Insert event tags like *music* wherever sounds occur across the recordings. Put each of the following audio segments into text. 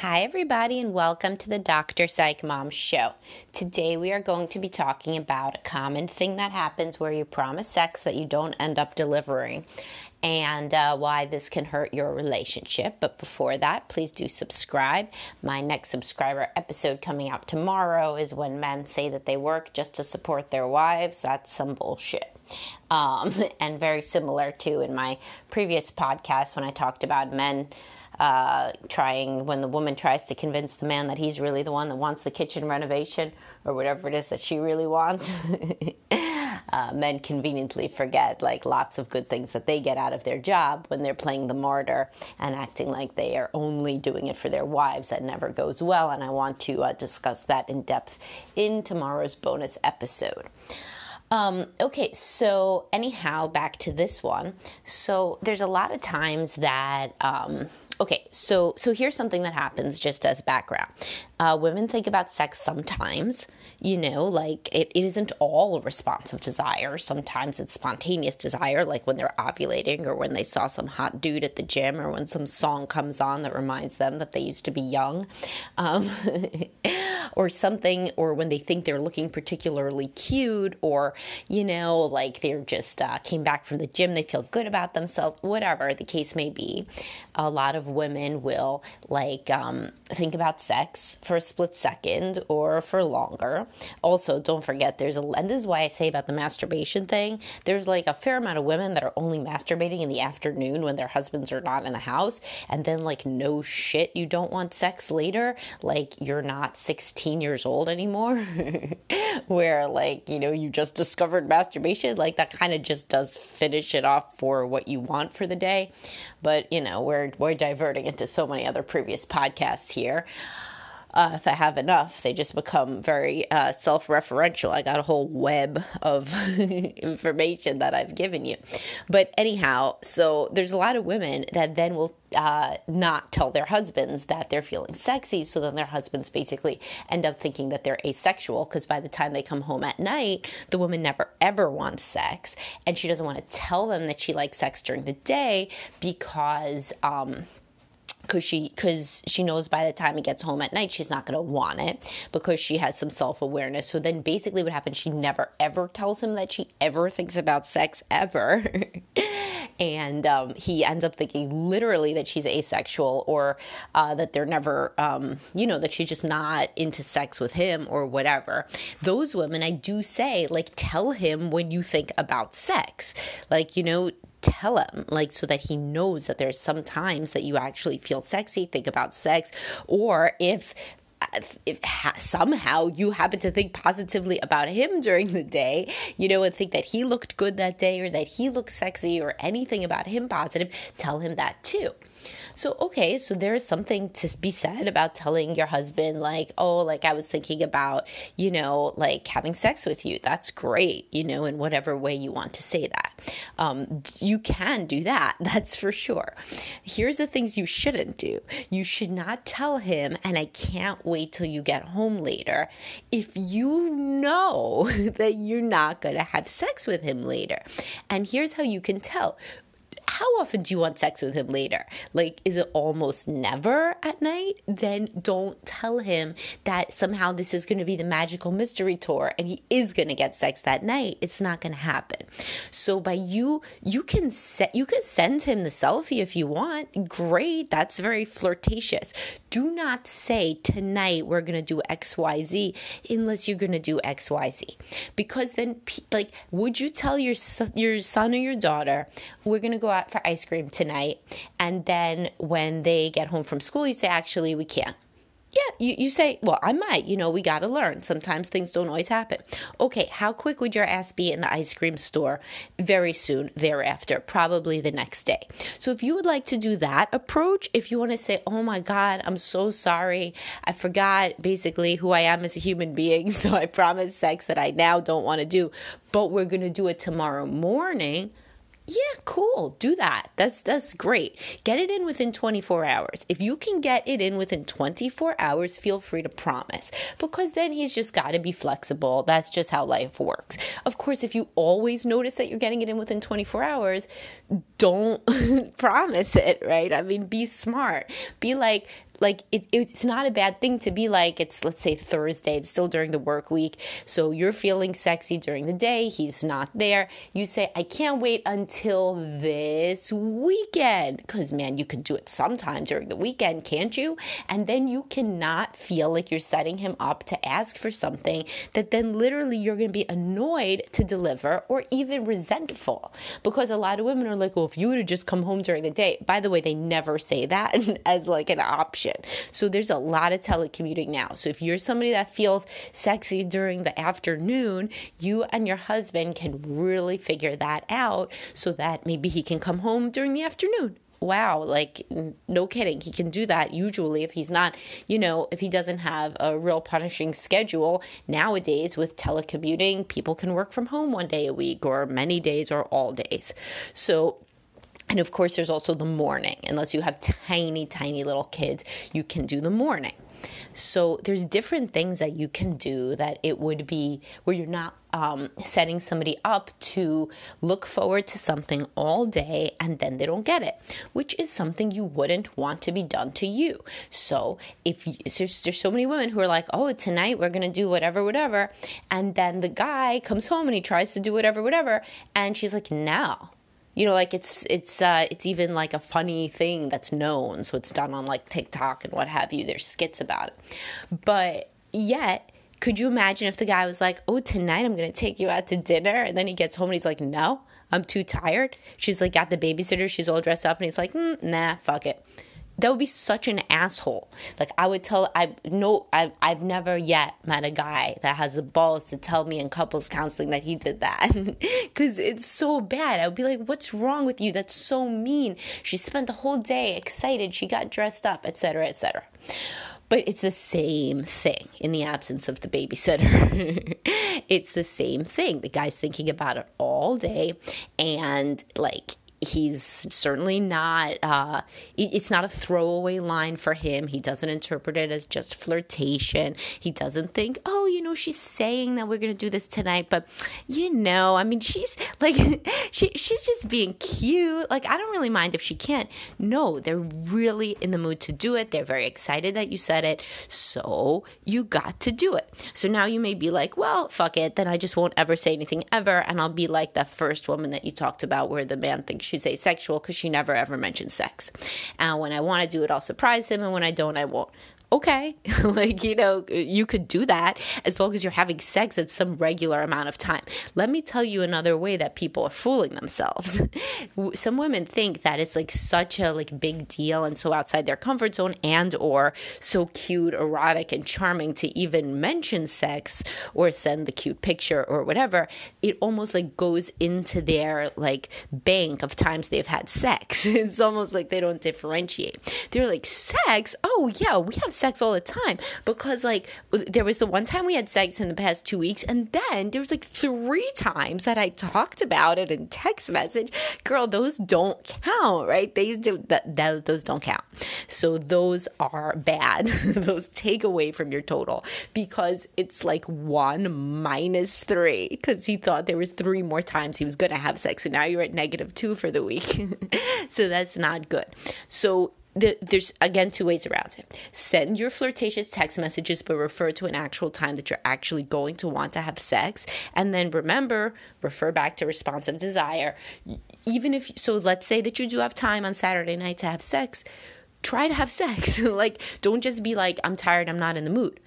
Hi, everybody, and welcome to the Dr. Psych Mom Show. Today, we are going to be talking about a common thing that happens where you promise sex that you don't end up delivering and uh, why this can hurt your relationship. But before that, please do subscribe. My next subscriber episode coming out tomorrow is when men say that they work just to support their wives. That's some bullshit. Um, *laughs* and very similar to in my previous podcast when I talked about men uh, trying when the woman tries to convince the man that he's really the one that wants the kitchen renovation or whatever it is that she really wants. *laughs* uh, men conveniently forget like lots of good things that they get out of their job when they're playing the martyr and acting like they are only doing it for their wives. That never goes well, and I want to uh, discuss that in depth in tomorrow's bonus episode. Um, okay, so anyhow, back to this one. So there's a lot of times that. Um, okay, so so here's something that happens just as background. Uh, women think about sex sometimes, you know, like it, it isn't all of desire. Sometimes it's spontaneous desire, like when they're ovulating or when they saw some hot dude at the gym or when some song comes on that reminds them that they used to be young, um, *laughs* or something, or when they think they're looking particularly cute, or, you know, like they're just uh, came back from the gym, they feel good about themselves, whatever the case may be. A lot of women will like um, think about sex for a split second or for longer. Also, don't forget there's a, and this is why I say about the masturbation thing, there's like a fair amount of women that are only masturbating in the afternoon when their husbands are not in the house, and then like no shit, you don't want sex later, like you're not 16 years old anymore, *laughs* where like, you know, you just discovered masturbation, like that kind of just does finish it off for what you want for the day. But, you know, we're, we're diverting into so many other previous podcasts here uh, if I have enough, they just become very uh, self referential. I got a whole web of *laughs* information that I've given you. But anyhow, so there's a lot of women that then will uh, not tell their husbands that they're feeling sexy. So then their husbands basically end up thinking that they're asexual because by the time they come home at night, the woman never ever wants sex. And she doesn't want to tell them that she likes sex during the day because. Um, because she because she knows by the time he gets home at night she's not going to want it because she has some self-awareness. So then basically what happens she never ever tells him that she ever thinks about sex ever. *laughs* And um, he ends up thinking literally that she's asexual or uh, that they're never um, you know that she's just not into sex with him or whatever. Those women i do say like tell him when you think about sex. Like you know tell him like so that he knows that there's some times that you actually feel sexy think about sex or if if ha- somehow you happen to think positively about him during the day, you know, and think that he looked good that day or that he looked sexy or anything about him positive, tell him that too. So, okay, so there is something to be said about telling your husband, like, oh, like I was thinking about, you know, like having sex with you. That's great, you know, in whatever way you want to say that. Um, you can do that, *laughs* that's for sure. Here's the things you shouldn't do you should not tell him, and I can't wait till you get home later, if you know *laughs* that you're not going to have sex with him later. And here's how you can tell how often do you want sex with him later? Like, is it almost never at night? Then don't tell him that somehow this is going to be the magical mystery tour and he is going to get sex that night. It's not going to happen. So by you, you can set, you can send him the selfie if you want. Great. That's very flirtatious. Do not say tonight we're going to do XYZ unless you're going to do XYZ. Because then, like, would you tell your, your son or your daughter, we're going to go out out for ice cream tonight. And then when they get home from school, you say, actually, we can't Yeah, you, you say, well, I might, you know, we got to learn. Sometimes things don't always happen. Okay, how quick would your ass be in the ice cream store? Very soon thereafter, probably the next day. So if you would like to do that approach, if you want to say, oh my God, I'm so sorry. I forgot basically who I am as a human being. *laughs* So I promised sex that I now don't want to do, but we're going to do it tomorrow morning yeah, cool. Do that. That's that's great. Get it in within 24 hours. If you can get it in within 24 hours, feel free to promise because then he's just got to be flexible. That's just how life works. Of course, if you always notice that you're getting it in within 24 hours, don't *laughs* promise it, right? I mean, be smart. Be like like it, it's not a bad thing to be like it's let's say thursday it's still during the work week so you're feeling sexy during the day he's not there. You say i can't wait until this weekend. Because man you can do it sometime during the weekend can't you? And then you cannot feel like you're setting him up to ask for something that then literally you're going to be annoyed to deliver or even resentful. Because a lot of women are like well if you would have just come home during the day by the way they never say that *laughs* as like an option so there's a lot of telecommuting now. So if you're somebody that feels sexy during the afternoon, you and your husband can really figure that out so that maybe he can come home during the afternoon wow, like no kidding. He can do that usually if he's not, you know, if he doesn't have a real punishing schedule. Nowadays, with telecommuting, people can work from home one day a week or many days or all days. So and of course, there's also the morning. Unless you have tiny, tiny little kids, you can do the morning. So there's different things that you can do that it would be where you're not um, setting somebody up to look forward to something all day and then they don't get it, which is something you wouldn't want to be done to you. So if you, there's, there's so many women who are like, oh, tonight we're gonna do whatever, whatever, and then the guy comes home and he tries to do whatever, whatever, and she's like, no you know like it's it's uh it's even like a funny thing that's known. So it's done on like tiktok and what have you. There's skits about it. But yet could you imagine if the guy was like oh tonight i'm gonna take you out to dinner and then he gets home and he's like no i'm too tired. She's like got the babysitter. She's all dressed up and he's like mm, nah fuck it that would be such an asshole. Like I would tell I no I've I've never yet met a guy that has the balls to tell me in couples counseling that he did that *laughs* because it's so bad. I would be like, "What's wrong with you? That's so mean." She spent the whole day excited. She got dressed up, etc., etc. But it's the same thing in the absence of the babysitter. *laughs* it's the same thing. The guy's thinking about it all day and like he's certainly not uh, it's not a throwaway line for him. He doesn't interpret it as just flirtation. He doesn't think oh Oh, you know she's saying that we're to do this tonight but you know i mean she's like *laughs* she, she's just being cute. Like i don't really mind if she can't. No they're really in the mood to do it. They're very excited that you said it. So you got to do it. So now you may be like well fuck it. Then i just won't ever say anything ever. And i'll be like that first woman that you talked about where the man thinks she's asexual because she never ever mentions sex. And when I want to do it, I'll surprise him, and when I don't, I won't okay, *laughs* like, you know, you could do that as long as you're having sex at some regular amount of time. Let me tell you another way that people are fooling themselves. *laughs* some women think that it's like such a like big deal and so outside their comfort zone and or so cute, erotic and charming to even mention sex or send the cute picture or whatever. It almost like goes into their like bank of times they've had sex. *laughs* it's almost like they don't differentiate. They're like, sex? Oh yeah, we have sex all the time because like there was the one time we had sex in the past two weeks, and then there was like three times that I talked about it in text message. Girl, those don't count, right? They do that, that those don't count. So those are bad. *laughs* those take away from your total because it's like one minus three because he thought there was three more times he was to have sex. So now you're at negative two for the week. *laughs* so that's not good. So the, there's again two ways around it. Send your flirtatious text messages, but refer to an actual time that you're actually going to want to have sex. And then remember, refer back to responsive desire. Even if, so let's say that you do have time on Saturday night to have sex, try to have sex. *laughs* like, don't just be like, I'm tired, I'm not in the mood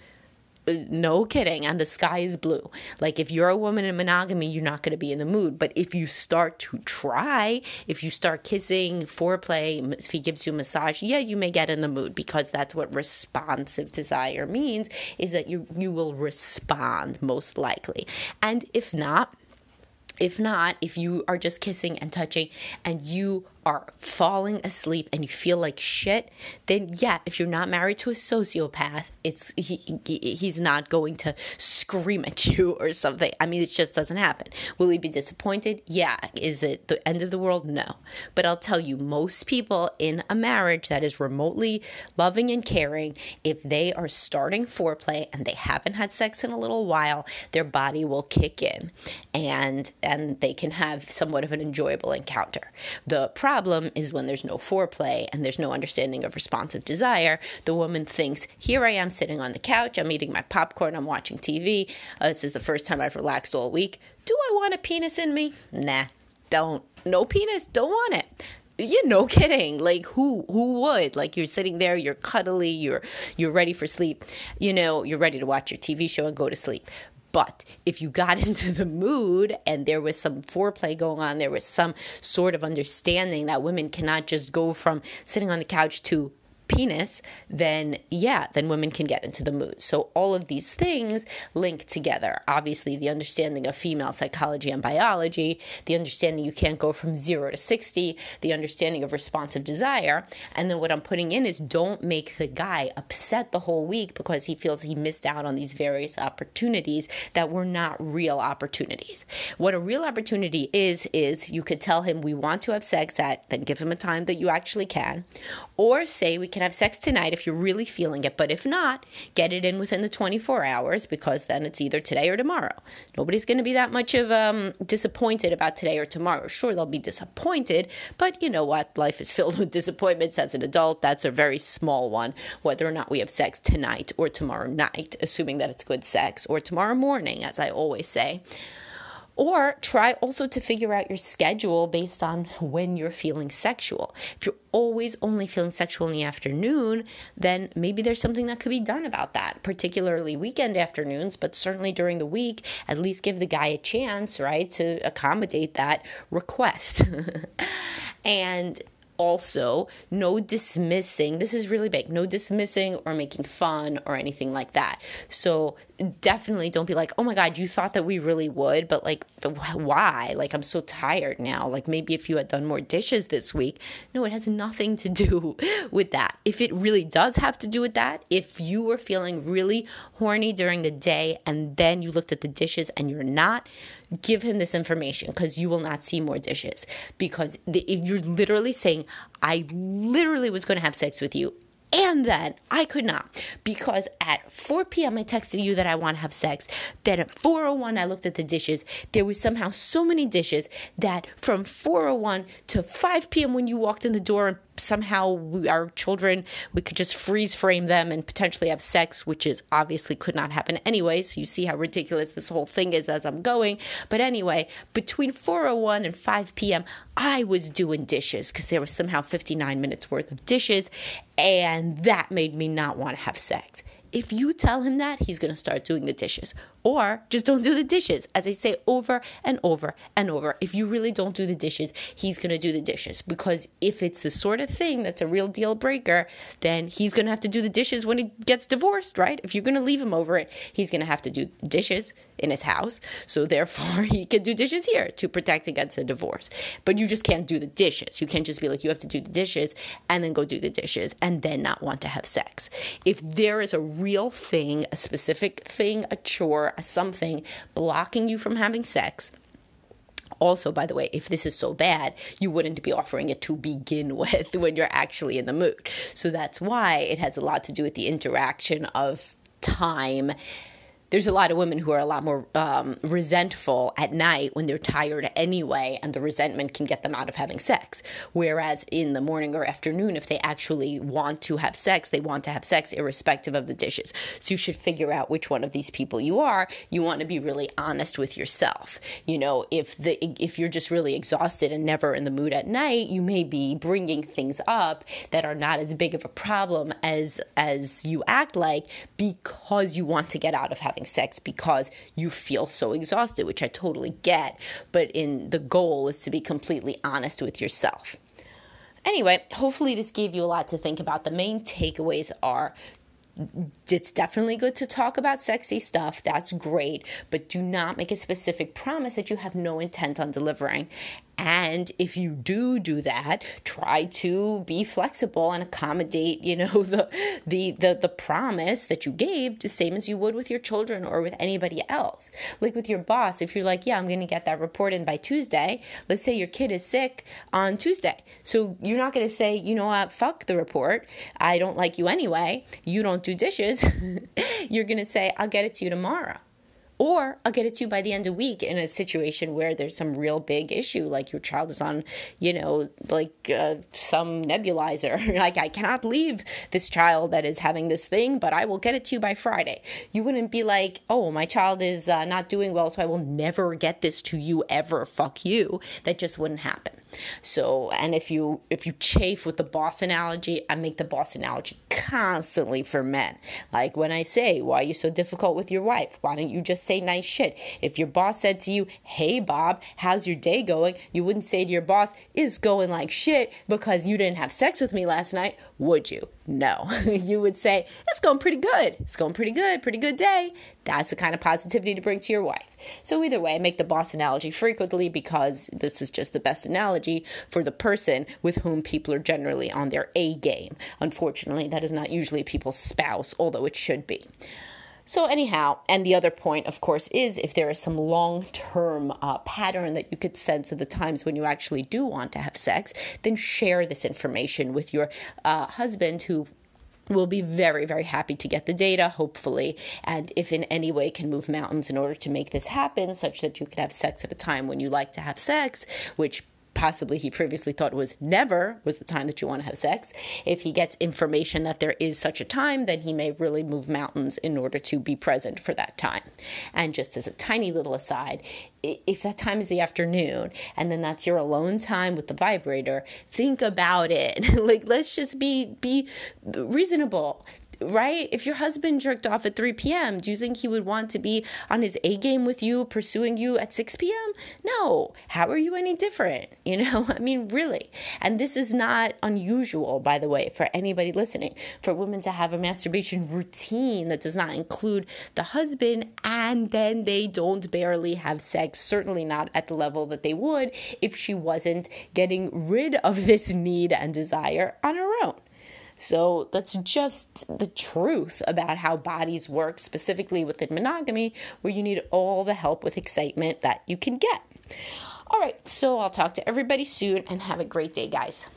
no kidding. And the sky is blue. Like if you're a woman in monogamy, you're not going to be in the mood. But if you start to try, if you start kissing, foreplay, if he gives you a massage, yeah, you may get in the mood because that's what responsive desire means is that you you will respond most likely. And if not, if not, if you are just kissing and touching and you are falling asleep and you feel like shit, then yeah, if you're not married to a sociopath, it's he, he's not going to scream at *laughs* you or something. I mean, it just doesn't happen. Will he be disappointed? Yeah. Is it the end of the world? No. But I'll tell you, most people in a marriage that is remotely loving and caring, if they are starting foreplay and they haven't had sex in a little while, their body will kick in and and they can have somewhat of an enjoyable encounter. The problem is when there's no foreplay and there's no understanding of responsive desire, the woman thinks, here I am sitting on the couch, I'm eating my popcorn, I'm watching TV. Uh, this is the first time I've relaxed all week. Do I want a penis in me? Nah, don't. No penis, don't want it you no kidding like who who would like you're sitting there you're cuddly you're you're ready for sleep you know you're ready to watch your tv show and go to sleep but if you got *laughs* into the mood and there was some foreplay going on, there was some sort of understanding that women cannot just go from sitting on the couch to penis, then yeah, then women can get into the mood. So all of these things link together. Obviously, the understanding of female psychology and biology, the understanding you can't go from zero to 60, the understanding of responsive desire. And then what I'm putting in is don't make the guy upset the whole week because he feels he missed out on these various opportunities that were not real opportunities. What a real opportunity is, is you could tell him we want to have sex at, then give him a time that you actually can, or say we can can have sex tonight if you're really feeling it. But if not, get it in within the 24 hours because then it's either today or tomorrow. Nobody's going to be that much of um, disappointed about today or tomorrow. Sure, they'll be disappointed, but you know what? Life is filled *laughs* with disappointments as an adult. That's a very small one. Whether or not we have sex tonight or tomorrow night, assuming that it's good sex, or tomorrow morning, as I always say. Or try also to figure out your schedule based on when you're feeling sexual. If you're always only feeling sexual in the afternoon, then maybe there's something that could be done about that, particularly weekend afternoons, but certainly during the week, at least give the guy a chance, right, to accommodate that request. *laughs* and also no dismissing. This is really big. No dismissing or making fun or anything like that. So definitely don't be like, oh my God, you thought that we really would, but like, why? Like, I'm so tired now. Like, maybe if you had done more dishes this week. No, it has nothing to do *laughs* with that. If it really does have to do with that, if you were feeling really horny during the day and then you looked at the dishes and you're not, give him this information because you will not see more dishes. Because if you're literally saying, I literally was going to have sex with you and then I could not because at 4 p.m. I texted you that I want to have sex. Then at 4:01 I looked at the dishes. There was somehow so many dishes that from 4:01 to 5 p.m. when you walked in the door and somehow we, our children we could just freeze frame them and potentially have sex which is obviously could not happen anyway. So you see how ridiculous this whole thing is as i'm going. But anyway between 401 and 5 p.m i was doing dishes because there was somehow 59 minutes worth of dishes and that made me not want to have sex if you tell him that, he's going to start doing the dishes. Or just don't do the dishes. As I say over and over and over, if you really don't do the dishes, he's going to do the dishes. Because if it's the sort of thing that's a real deal breaker, then he's going to have to do the dishes when he gets divorced, right? If you're going to leave him over it, he's going to have to do dishes in his house. So therefore, *laughs* he can do dishes here to protect against a divorce. But you just can't do the dishes. You can't just be like, you have to do the dishes and then go do the dishes and then not want to have sex. If there is a real thing, a specific thing, a chore, a something blocking you from having sex, also, by the way, if this is so bad, you wouldn't be offering it to begin *laughs* with when you're actually in the mood. So that's why it has a lot to do with the interaction of time there's a lot of women who are a lot more um, resentful at night when they're tired anyway, and the resentment can get them out of having sex. Whereas in the morning or afternoon, if they actually want to have sex, they want to have sex irrespective of the dishes. So you should figure out which one of these people you are. You want to be really honest with yourself. You know, if the if you're just really exhausted and never in the mood at night, you may be bringing things up that are not as big of a problem as as you act like because you want to get out of having sex because you feel so exhausted, which I totally get. But in the goal is to be completely honest with yourself. Anyway, hopefully this gave you a lot to think about. The main takeaways are it's definitely good to talk about sexy stuff. That's great. But do not make a specific promise that you have no intent on delivering. And if you do do that, try to be flexible and accommodate, you know, *laughs* the the the, the promise that you gave, the same as you would with your children or with anybody else. Like with your boss, if you're like, yeah, I'm going to get that report in by Tuesday. Let's say your kid is sick on Tuesday, so you're not going to say, you know what, fuck the report. I don't like you anyway. You don't do dishes. *laughs* you're going to say, I'll get it to you tomorrow. Or I'll get it to you by the end of week in a situation where there's some real big issue, like your child is on, you know, like uh, some nebulizer. *laughs* like, I cannot leave this child that is having this thing, but I will get it to you by Friday. You wouldn't be like, oh, my child is uh, not doing well, so I will never get this to you ever. Fuck you. That just wouldn't happen. So, and if you if you chafe with the boss analogy, I make the boss analogy constantly for men. Like when I say, "Why are you so difficult with your wife?" Why don't you just say nice shit? If your boss said to you, "Hey Bob, how's your day going?" You wouldn't say to your boss, "It's going like shit because you didn't have sex with me last night." Would you? No. *laughs* you would say, "It's going pretty good. It's going pretty good. Pretty good day." That's the kind of positivity to bring to your wife. So, either way, I make the boss analogy frequently because this is just the best analogy for the person with whom people are generally on their A game. Unfortunately, that is not usually people's spouse, although it should be. So, anyhow, and the other point, of course, is if there is some long term uh, pattern that you could sense at the times when you actually do want to have sex, then share this information with your uh, husband who will be very, very happy to get the data, hopefully, and if in any way can move mountains in order to make this happen, such that you can have sex at a time when you like to have sex, which possibly he previously thought was never was the time that you want to have sex. If he gets information that there is such a time, then he may really move mountains in order to be present for that time. And just as a tiny little aside, if that time is the afternoon and then that's your alone time with the vibrator, think about it. *laughs* like let's just be be reasonable right? If your husband jerked off at 3 p.m., do you think he would want to be on his A game with you, pursuing you at 6 p.m.? No. How are you any different? *laughs* You know, I mean, really. And this is not unusual, by the way, for anybody listening, for women to have a masturbation routine that does not include the husband and then they don't barely have sex, certainly not at the level that they would if she wasn't getting rid of this need and desire on her own. So that's just the truth about how bodies work, specifically within monogamy, where you need all the help with excitement that you can get. All right, so I'll talk to everybody soon and have a great day, guys.